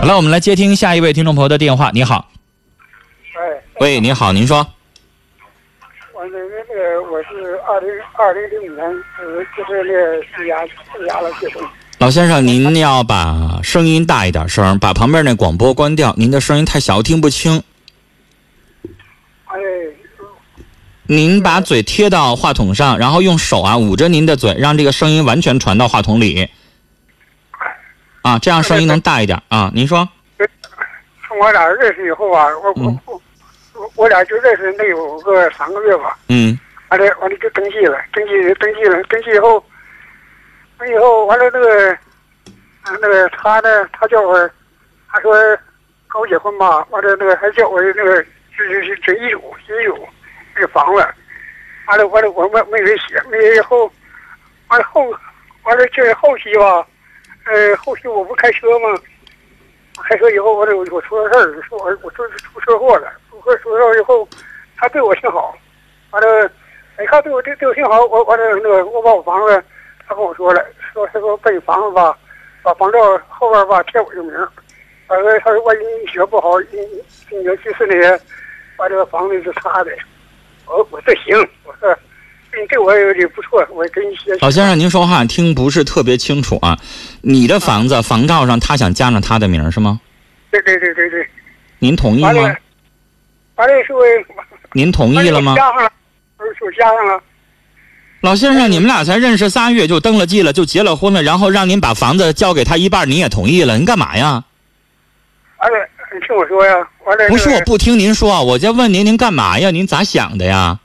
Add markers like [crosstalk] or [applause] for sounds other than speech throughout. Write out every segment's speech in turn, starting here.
好了，我们来接听下一位听众朋友的电话。你好，哎，喂，你好，您说。我那个那个，我是二零二零零五年，呃，就是那了结婚。老先生，您要把声音大一点声，把旁边那广播关掉，您的声音太小，听不清。哎，您把嘴贴到话筒上，然后用手啊捂着您的嘴，让这个声音完全传到话筒里。啊，这样声音能大一点啊。您说，从我俩认识以后啊，我我嗯我我我俩就认识那有个三个月吧。嗯完了完了就登记了，登记登记了，登记以后，完以后完了那个，啊那个他呢，他叫我，他说搞结婚吧，完了那个还叫我那个就是是这遗嘱遗嘱那个房子，完了完了我没没人写，没人以后，完了后完了这后期吧，呃后期我不开车吗？开车以后完了我出了事儿，说我我出出车祸了，出车祸以后，他对我挺好，完了。哎，他对我对对我挺好，我完了那个我把我房子，他跟我说了，说他说把你房子吧，把房照后边吧贴我这名，完了他说万一你学不好，你你要去世那些，把这个房子是他的，我我说行，我说你对我也不错，我给你写。老先生，您说话听不是特别清楚啊。你的房子房照上他想加上他的名儿是吗？对对对对对，您同意吗？，完了说您同意了吗？加上了，说加上了，老先生，你们俩才认识仨月就登了记了，就结了婚了，然后让您把房子交给他一半，您也同意了，您干嘛呀？完了你听我说呀，完了不是我不听您说，我就问您，您干嘛呀？您咋想的呀？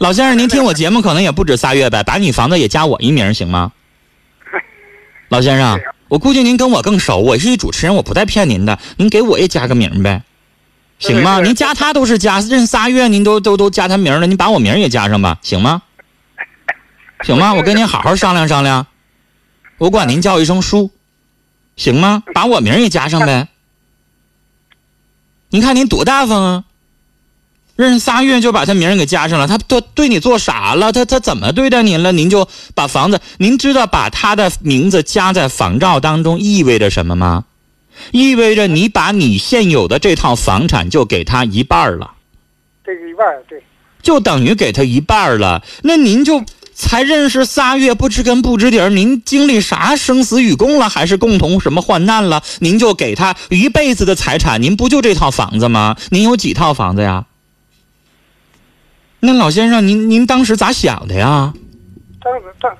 老先生，您听我节目可能也不止仨月呗，把你房子也加我一名行吗？[laughs] 老先生，我估计您跟我更熟，我是一主持人，我不带骗您的，您给我也加个名呗，行吗？您加他都是加，认仨月您都都都加他名了，您把我名也加上吧，行吗？[laughs] 行吗？我跟您好好商量商量，我管您叫一声叔，行吗？把我名也加上呗。[laughs] 您看您多大方啊！认识仨月就把他名儿给加上了，他对对你做啥了？他他怎么对待您了？您就把房子，您知道把他的名字加在房照当中意味着什么吗？意味着你把你现有的这套房产就给他一半儿了，这个一半对，就等于给他一半儿了。那您就才认识仨月，不知根不知底儿，您经历啥生死与共了，还是共同什么患难了？您就给他一辈子的财产，您不就这套房子吗？您有几套房子呀？那老先生，您您当时咋想的呀？当时当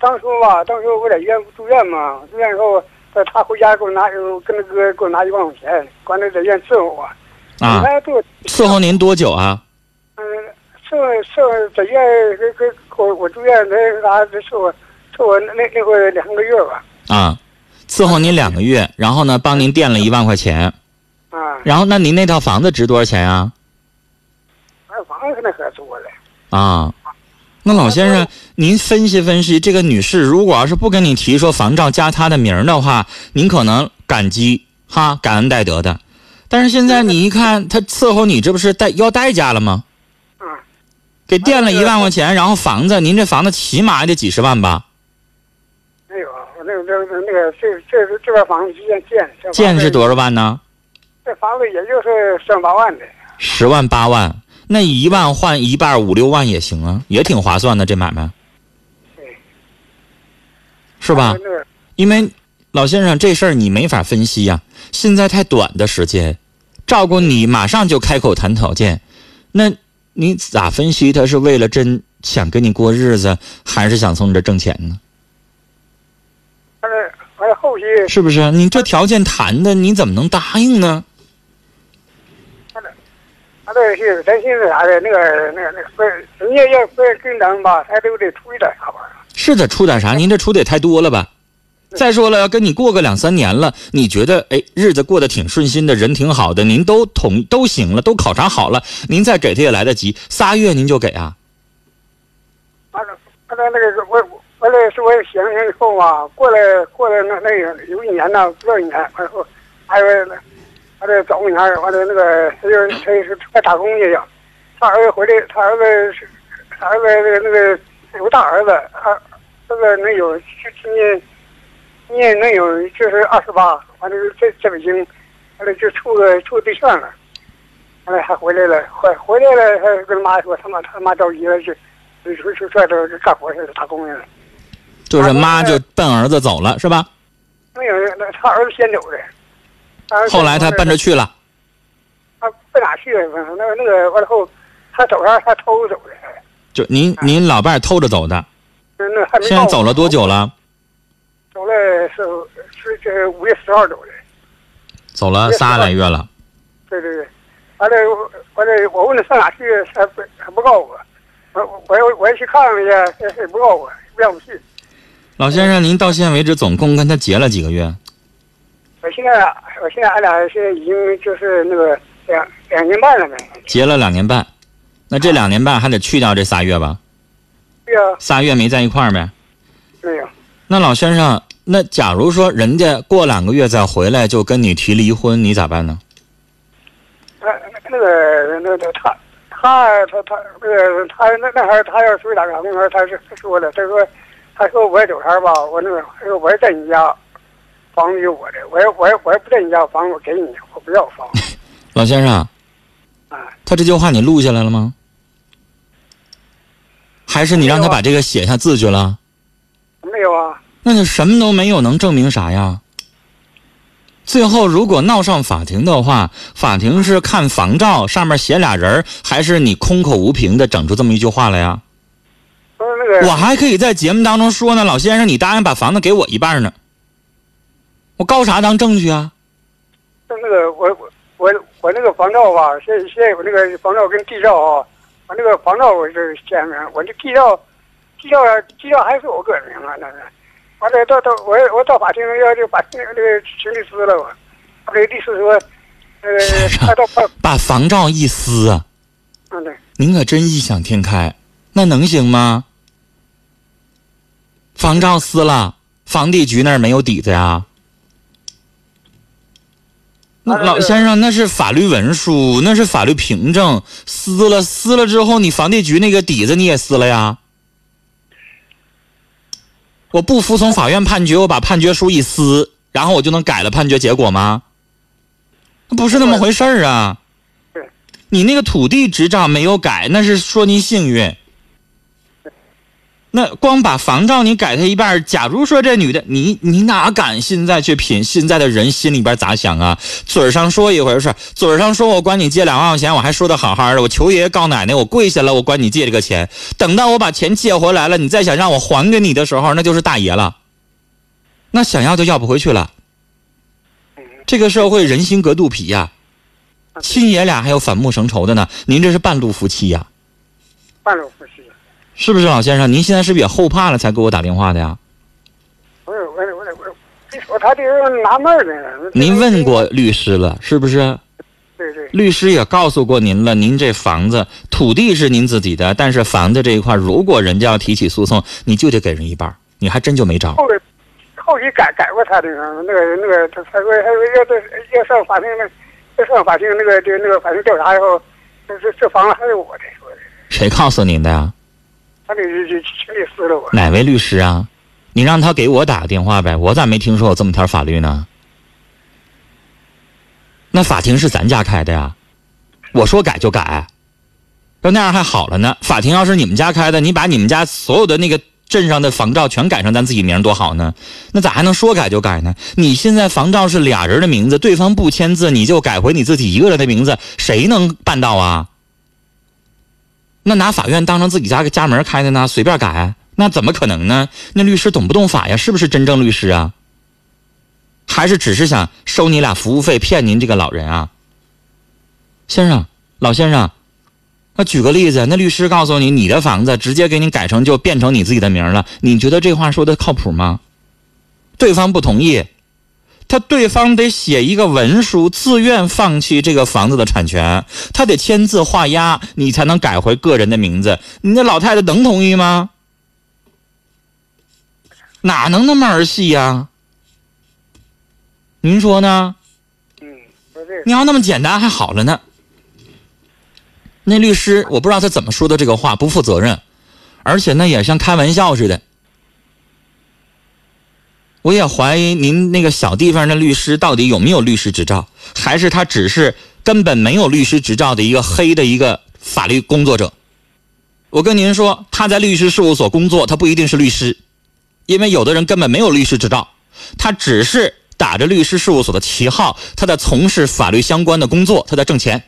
当初吧，当时我在医院住院嘛，住院以后，他他回家给我拿，跟那哥给我拿一万块钱，完了在医院伺候我。啊，伺候您多久啊？嗯，伺候伺候在医院给给我我住院那啥伺候伺候那那会两个月吧，啊，伺候您两个月，然后呢，帮您垫了一万块钱，啊，然后那您那套房子值多少钱啊？买房子那可多了。啊，那老先生，您分析分析，这个女士如果要是不跟你提说房照加她的名儿的话，您可能感激哈，感恩戴德的。但是现在你一看，她伺候你，这不是代要代价了吗？嗯，给垫了一万块钱，然后房子，您这房子起码也得几十万吧？没有，我那个那个那个这这这边房子建建建是多少万呢？这房子也就是三八万的。十万八万，那一万换一半五六万也行啊，也挺划算的这买卖，对，是吧？因为老先生这事儿你没法分析呀、现在太短的时间，照顾你马上就开口谈条件，那你咋分析他是为了真想跟你过日子，还是想从你这挣钱呢？是不是？你这条件谈的，你怎么能答应呢？他这是咱寻思啥的，那个那个那个不，人家要不是跟咱吧，他都得出一点啥玩意儿。是得出点啥？您这出的也太多了吧？再说了，要跟你过个两三年了，你觉得哎日子过得挺顺心的，人挺好的，您都同都行了，都考察好了，您再给他也来得及，仨月您就给啊？完了完了那个我完了是我写完以后吧，过了过了那那个有一年呢，不到一年，完后还有那完了找一年，完了那个他就他也是出来打工去呀，他儿子回来，他儿子是他儿子那个那个有大儿子，他儿子能有就今年今年能有就是二十八，完了在在北京，完了就处个处个对象了，完了还回来了，回回来了还跟他妈说，他妈他妈着急了，就就就就出来都干活去了，打工去了。就是妈就奔儿子走了是吧？没有，那他儿子先走的。后来他奔着去了，他奔哪去了？那那个完了后，他走上他偷着走的，就您您老伴儿偷着走的，那那还没现在走了多久？了？走了是是这五月十号走的。走了仨来月了。对对对，完了完了，我问他上哪去，他不他不告诉我，我我要我要去看看去，他也不告诉我，不让我去。老先生，您到现在为止总共跟他结了几个月？我现在我现在俺俩现在已经就是那个两两年半了呗。结了两年半，那这两年半还得去掉这仨月吧？对呀、仨月没在一块儿呗？没有。那老先生，那假如说人家过两个月再回来就跟你提离婚，你咋办呢？他那个那个他他他他那个他那那还他要出去打工时候，他是他说了，他说他说我也走摊吧，我那个他说我也在你家，房子有我的，我要我要我也不在你家房子我给你，我不要房子 [laughs] 老先生，啊。他这句话你录下来了吗？还是你让他把这个写下字去了？没有啊，那就什么都没有，能证明啥呀？最后如果闹上法庭的话，法庭是看房照上面写俩人，还是你空口无凭的整出这么一句话来呀？我还可以在节目当中说呢，老先生，你答应把房子给我一半呢，我告啥当证据啊？就那个我我我我那个房照吧，现现在我那个房照跟地照啊，我那个房照我是签名，我这地照地照地照还是我个人名啊，那是。完了到到我我到法庭要就把那个那个请律师了我，我那个律师说，呃他到法把房照一撕啊，嗯对，您可真异想天开，那能行吗？房照撕了，房地局那儿没有底子呀？那那老先生，那是法律文书，那是法律凭证，撕了撕了之后，你房地局那个底子你也撕了呀？我不服从法院判决，我把判决书一撕，然后我就能改了判决结果吗？不是那么回事儿啊！你那个土地执照没有改，那是说您幸运。那光把房照你改他一半，假如说这女的，你你哪敢现在去品现在的人心里边咋想啊？嘴上说一回事，嘴上说我管你借两万块钱，我还说的好好的，我求爷爷告奶奶，我跪下了，我管你借这个钱。等到我把钱借回来了，你再想让我还给你的时候，那就是大爷了，那想要就要不回去了。这个社会人心隔肚皮呀、亲爷俩还有反目成仇的呢，您这是半路夫妻呀、半路夫妻。是不是老先生？您现在是不是也后怕了才给我打电话的呀？我我我我，你说他这人纳闷儿呢。您问？过律师了是不是？对对，律师也告诉过您了，您这房子土地是您自己的，但是房子这一块，如果人家要提起诉讼，你就得给人一半，你还真就没招。后来后期改改过他这个那个那个，他他说他说要这要上法庭那要上法庭那个这那个法庭调查以后，这这这房子还是我的，谁告诉您的呀？他这就就请律师了我。哪位律师啊？你让他给我打个电话呗，我咋没听说有这么条法律呢？那法庭是咱家开的呀，我说改就改，要那样还好了呢。法庭要是你们家开的，你把你们家所有的那个镇上的房照全改成咱自己名多好呢？那咋还能说改就改呢？你现在房照是俩人的名字，对方不签字，你就改回你自己一个人的名字，谁能办到啊？那拿法院当成自己家家门开的呢？随便改，那怎么可能呢？那律师懂不懂法呀？是不是真正律师啊？还是只是想收你俩服务费骗您这个老人啊？先生，老先生，那举个例子，那律师告诉你，你的房子直接给你改成就变成你自己的名了，你觉得这话说的靠谱吗？对方不同意，他对方得写一个文书，自愿放弃这个房子的产权，他得签字画押，你才能改回个人的名字。你那老太太能同意吗？哪能那么儿戏呀、您说呢？嗯，你要那么简单还好了呢。那律师我不知道他怎么说的这个话，不负责任，而且呢也像开玩笑似的。我也怀疑您那个小地方的律师到底有没有律师执照，还是他只是根本没有律师执照的一个黑的一个法律工作者。我跟您说，他在律师事务所工作，他不一定是律师，因为有的人根本没有律师执照，他只是打着律师事务所的旗号，他在从事法律相关的工作，他在挣钱。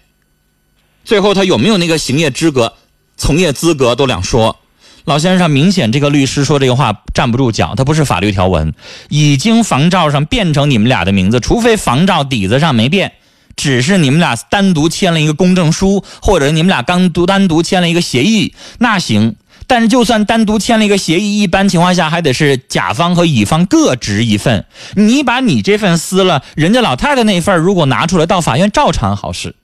最后他有没有那个行业资格、从业资格都两说。老先生，明显这个律师说这个话站不住脚，他不是法律条文，已经房照上变成你们俩的名字，除非房照底子上没变，只是你们俩单独签了一个公证书，或者你们俩刚独单独签了一个协议，那行。但是就算单独签了一个协议，一般情况下还得是甲方和乙方各执一份。你把你这份撕了，人家老太太那份如果拿出来到法院照常好使。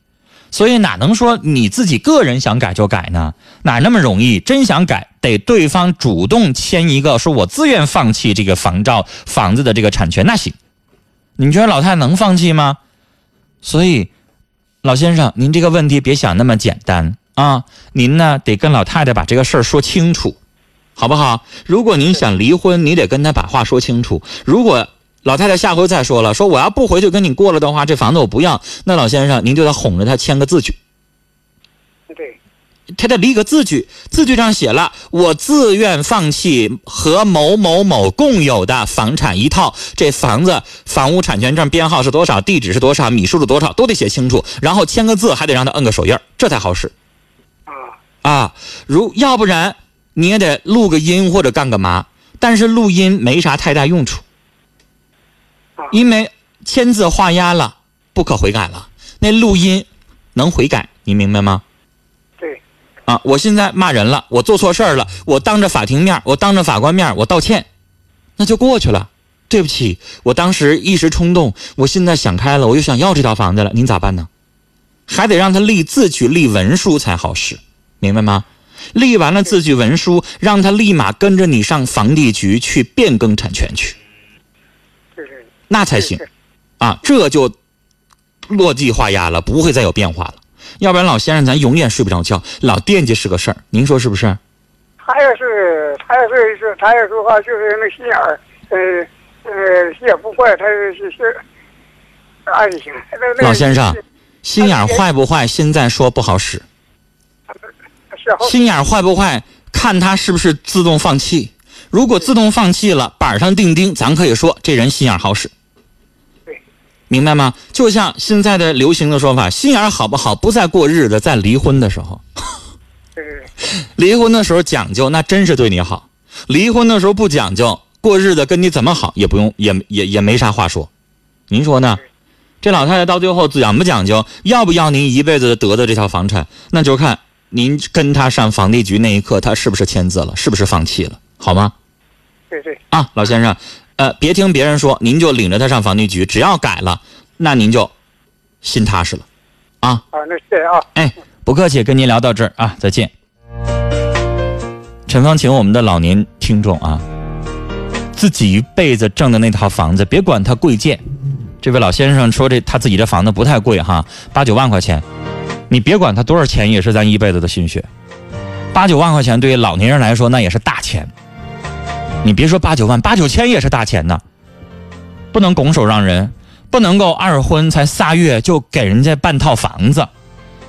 所以哪能说你自己个人想改就改呢？哪那么容易？真想改，得对方主动签一个，说我自愿放弃这个房照房子的这个产权，那行。你觉得老太太能放弃吗？所以，老先生，您这个问题别想那么简单啊！您呢得跟老太太把这个事儿说清楚，好不好？如果您想离婚，你得跟她把话说清楚。如果老太太下回再说了，说我要不回去跟你过了的话，这房子我不要。那老先生，您就得哄着他签个字据。对，他得立个字据，字据上写了我自愿放弃和某某某共有的房产一套，这房子房屋产权证编号是多少，地址是多少，米数是多少，都得写清楚。然后签个字，还得让他摁个手印这才好使。啊啊，如要不然你也得录个音或者干个嘛，但是录音没啥太大用处。因为签字画押了，不可悔改了。那录音能悔改，你明白吗？对，啊，我现在骂人了，我做错事儿了，我当着法庭面，我当着法官面，我道歉，那就过去了。对不起，我当时一时冲动，我现在想开了，我又想要这套房子了，您咋办呢？还得让他立字据、立文书才好使，明白吗？立完了字据文书，让他立马跟着你上房地局去变更产权去。那才行，啊，这就落地画押了，不会再有变化了。要不然老先生咱永远睡不着觉，老惦记是个事儿。您说是不是？他要是他要是是他要说话就是那心眼儿，呃呃心眼不坏，他是是哎行。老先生，心眼坏不坏？现在说不好使。心眼坏不坏？看他是不是自动放弃。如果自动放弃了，板上钉钉，咱可以说这人心眼好使。对，明白吗？就像现在的流行的说法，心眼好不好，不在过日子，在离婚的时候。[laughs] 离婚的时候讲究，那真是对你好；离婚的时候不讲究，过日子跟你怎么好也不用，也也也没啥话说。您说呢？这老太太到最后讲不讲究，要不要您一辈子得的这套房产，那就看您跟她上房地局那一刻，她是不是签字了，是不是放弃了，好吗？对对啊，老先生，呃，别听别人说，您就领着他上房地局，只要改了，那您就心踏实了，啊。啊，那谢谢啊。哎，不客气，跟您聊到这儿啊，再见。陈芳，请我们的老年听众啊，自己一辈子挣的那套房子，别管它贵贱。这位老先生说这他自己这房子不太贵哈，八九万块钱，你别管他多少钱，也是咱一辈子的心血。八九万块钱对于老年人来说，那也是大钱。你别说八九万，八九千也是大钱呢。不能拱手让人，不能够二婚才仨月就给人家半套房子，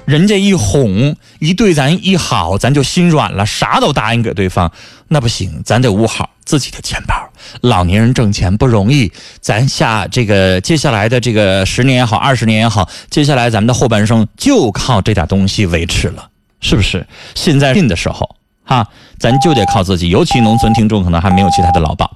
人家一哄一对咱一好，咱就心软了，啥都答应给对方，那不行，咱得捂好自己的钱包。老年人挣钱不容易，咱下这个接下来的这个十年也好，二十年也好，接下来咱们的后半生就靠这点东西维持了，是不是？现在信的时候。哈，咱就得靠自己，尤其农村听众可能还没有其他的劳保。